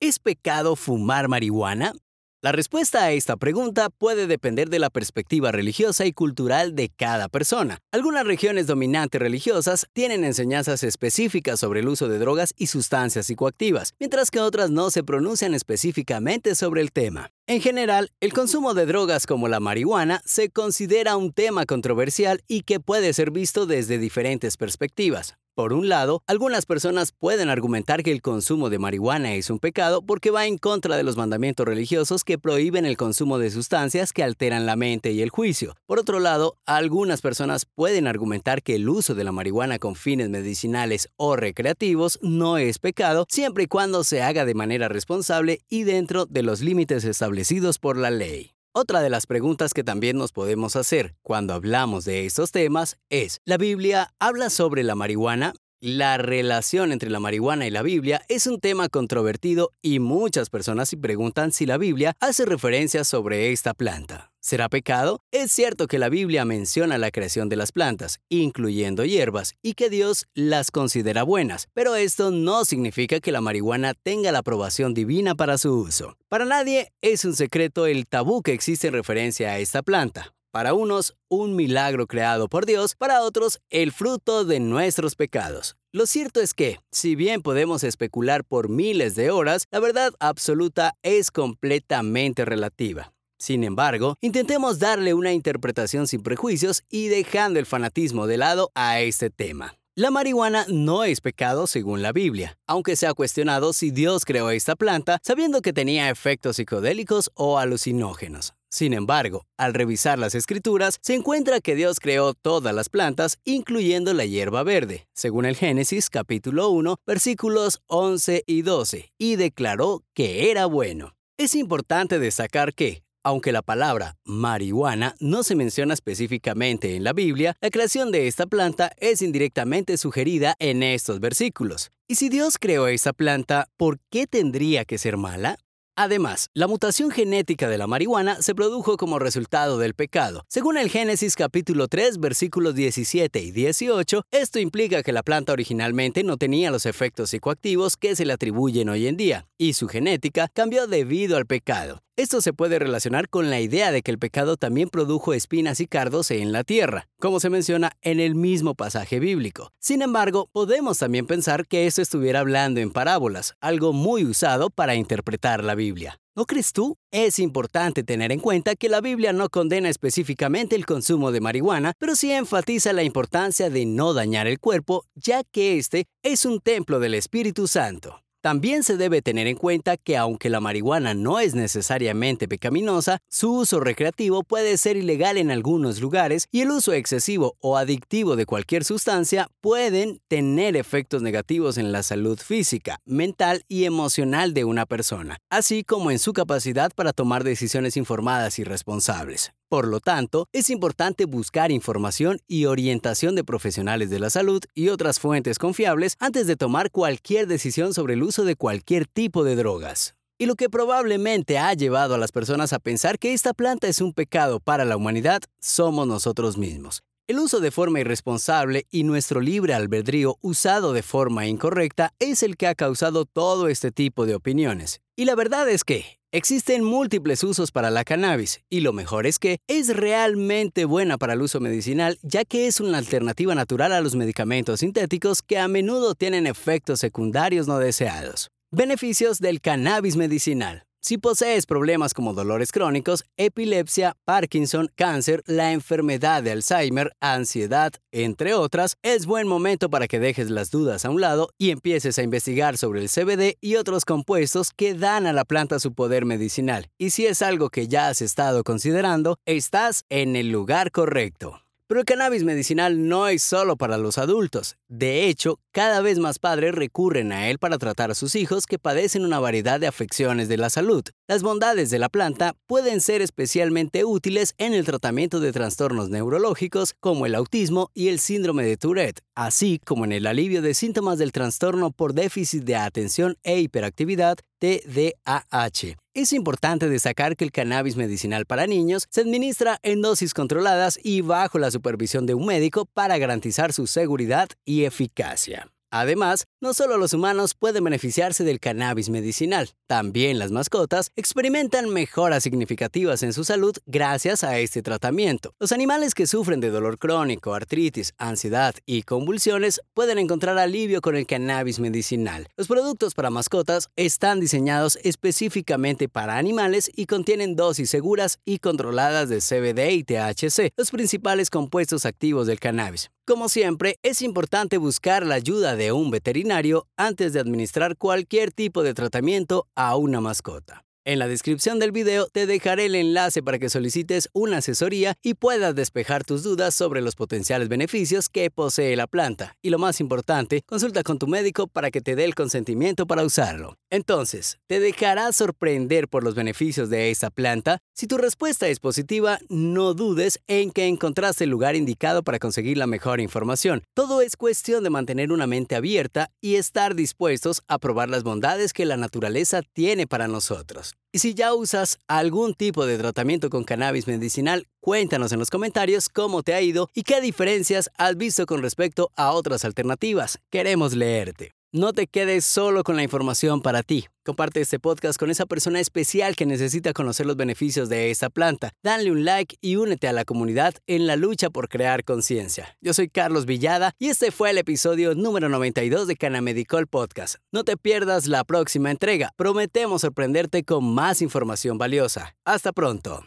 ¿Es pecado fumar marihuana? La respuesta a esta pregunta puede depender de la perspectiva religiosa y cultural de cada persona. Algunas regiones dominantes religiosas tienen enseñanzas específicas sobre el uso de drogas y sustancias psicoactivas, mientras que otras no se pronuncian específicamente sobre el tema. En general, el consumo de drogas como la marihuana se considera un tema controversial y que puede ser visto desde diferentes perspectivas. Por un lado, algunas personas pueden argumentar que el consumo de marihuana es un pecado porque va en contra de los mandamientos religiosos que prohíben el consumo de sustancias que alteran la mente y el juicio. Por otro lado, algunas personas pueden argumentar que el uso de la marihuana con fines medicinales o recreativos no es pecado siempre y cuando se haga de manera responsable y dentro de los límites establecidos por la ley. Otra de las preguntas que también nos podemos hacer cuando hablamos de estos temas es, ¿la Biblia habla sobre la marihuana? La relación entre la marihuana y la Biblia es un tema controvertido y muchas personas se preguntan si la Biblia hace referencia sobre esta planta. ¿Será pecado? Es cierto que la Biblia menciona la creación de las plantas, incluyendo hierbas, y que Dios las considera buenas, pero esto no significa que la marihuana tenga la aprobación divina para su uso. Para nadie es un secreto el tabú que existe en referencia a esta planta. Para unos, un milagro creado por Dios, para otros, el fruto de nuestros pecados. Lo cierto es que, si bien podemos especular por miles de horas, la verdad absoluta es completamente relativa. Sin embargo, intentemos darle una interpretación sin prejuicios y dejando el fanatismo de lado a este tema. La marihuana no es pecado según la Biblia, aunque se ha cuestionado si Dios creó esta planta sabiendo que tenía efectos psicodélicos o alucinógenos. Sin embargo, al revisar las escrituras, se encuentra que Dios creó todas las plantas, incluyendo la hierba verde, según el Génesis capítulo 1, versículos 11 y 12, y declaró que era bueno. Es importante destacar que, aunque la palabra marihuana no se menciona específicamente en la Biblia, la creación de esta planta es indirectamente sugerida en estos versículos. Y si Dios creó esa planta, ¿por qué tendría que ser mala? Además, la mutación genética de la marihuana se produjo como resultado del pecado. Según el Génesis capítulo 3 versículos 17 y 18, esto implica que la planta originalmente no tenía los efectos psicoactivos que se le atribuyen hoy en día, y su genética cambió debido al pecado. Esto se puede relacionar con la idea de que el pecado también produjo espinas y cardos en la tierra, como se menciona en el mismo pasaje bíblico. Sin embargo, podemos también pensar que esto estuviera hablando en parábolas, algo muy usado para interpretar la Biblia. ¿No crees tú? Es importante tener en cuenta que la Biblia no condena específicamente el consumo de marihuana, pero sí enfatiza la importancia de no dañar el cuerpo, ya que este es un templo del Espíritu Santo. También se debe tener en cuenta que aunque la marihuana no es necesariamente pecaminosa, su uso recreativo puede ser ilegal en algunos lugares y el uso excesivo o adictivo de cualquier sustancia pueden tener efectos negativos en la salud física, mental y emocional de una persona, así como en su capacidad para tomar decisiones informadas y responsables. Por lo tanto, es importante buscar información y orientación de profesionales de la salud y otras fuentes confiables antes de tomar cualquier decisión sobre el uso de cualquier tipo de drogas. Y lo que probablemente ha llevado a las personas a pensar que esta planta es un pecado para la humanidad somos nosotros mismos. El uso de forma irresponsable y nuestro libre albedrío usado de forma incorrecta es el que ha causado todo este tipo de opiniones. Y la verdad es que, Existen múltiples usos para la cannabis y lo mejor es que es realmente buena para el uso medicinal ya que es una alternativa natural a los medicamentos sintéticos que a menudo tienen efectos secundarios no deseados. Beneficios del cannabis medicinal. Si posees problemas como dolores crónicos, epilepsia, Parkinson, cáncer, la enfermedad de Alzheimer, ansiedad, entre otras, es buen momento para que dejes las dudas a un lado y empieces a investigar sobre el CBD y otros compuestos que dan a la planta su poder medicinal. Y si es algo que ya has estado considerando, estás en el lugar correcto. Pero el cannabis medicinal no es solo para los adultos. De hecho, cada vez más padres recurren a él para tratar a sus hijos que padecen una variedad de afecciones de la salud. Las bondades de la planta pueden ser especialmente útiles en el tratamiento de trastornos neurológicos como el autismo y el síndrome de Tourette, así como en el alivio de síntomas del trastorno por déficit de atención e hiperactividad TDAH. Es importante destacar que el cannabis medicinal para niños se administra en dosis controladas y bajo la supervisión de un médico para garantizar su seguridad y eficacia. Además, no solo los humanos pueden beneficiarse del cannabis medicinal, también las mascotas experimentan mejoras significativas en su salud gracias a este tratamiento. Los animales que sufren de dolor crónico, artritis, ansiedad y convulsiones pueden encontrar alivio con el cannabis medicinal. Los productos para mascotas están diseñados específicamente para animales y contienen dosis seguras y controladas de CBD y THC, los principales compuestos activos del cannabis. Como siempre, es importante buscar la ayuda de un veterinario antes de administrar cualquier tipo de tratamiento a una mascota. En la descripción del video te dejaré el enlace para que solicites una asesoría y puedas despejar tus dudas sobre los potenciales beneficios que posee la planta. Y lo más importante, consulta con tu médico para que te dé el consentimiento para usarlo. Entonces, ¿te dejará sorprender por los beneficios de esta planta? Si tu respuesta es positiva, no dudes en que encontraste el lugar indicado para conseguir la mejor información. Todo es cuestión de mantener una mente abierta y estar dispuestos a probar las bondades que la naturaleza tiene para nosotros. Y si ya usas algún tipo de tratamiento con cannabis medicinal, cuéntanos en los comentarios cómo te ha ido y qué diferencias has visto con respecto a otras alternativas. Queremos leerte. No te quedes solo con la información para ti. Comparte este podcast con esa persona especial que necesita conocer los beneficios de esta planta. Dale un like y únete a la comunidad en la lucha por crear conciencia. Yo soy Carlos Villada y este fue el episodio número 92 de Canamedicol Podcast. No te pierdas la próxima entrega. Prometemos sorprenderte con más información valiosa. Hasta pronto.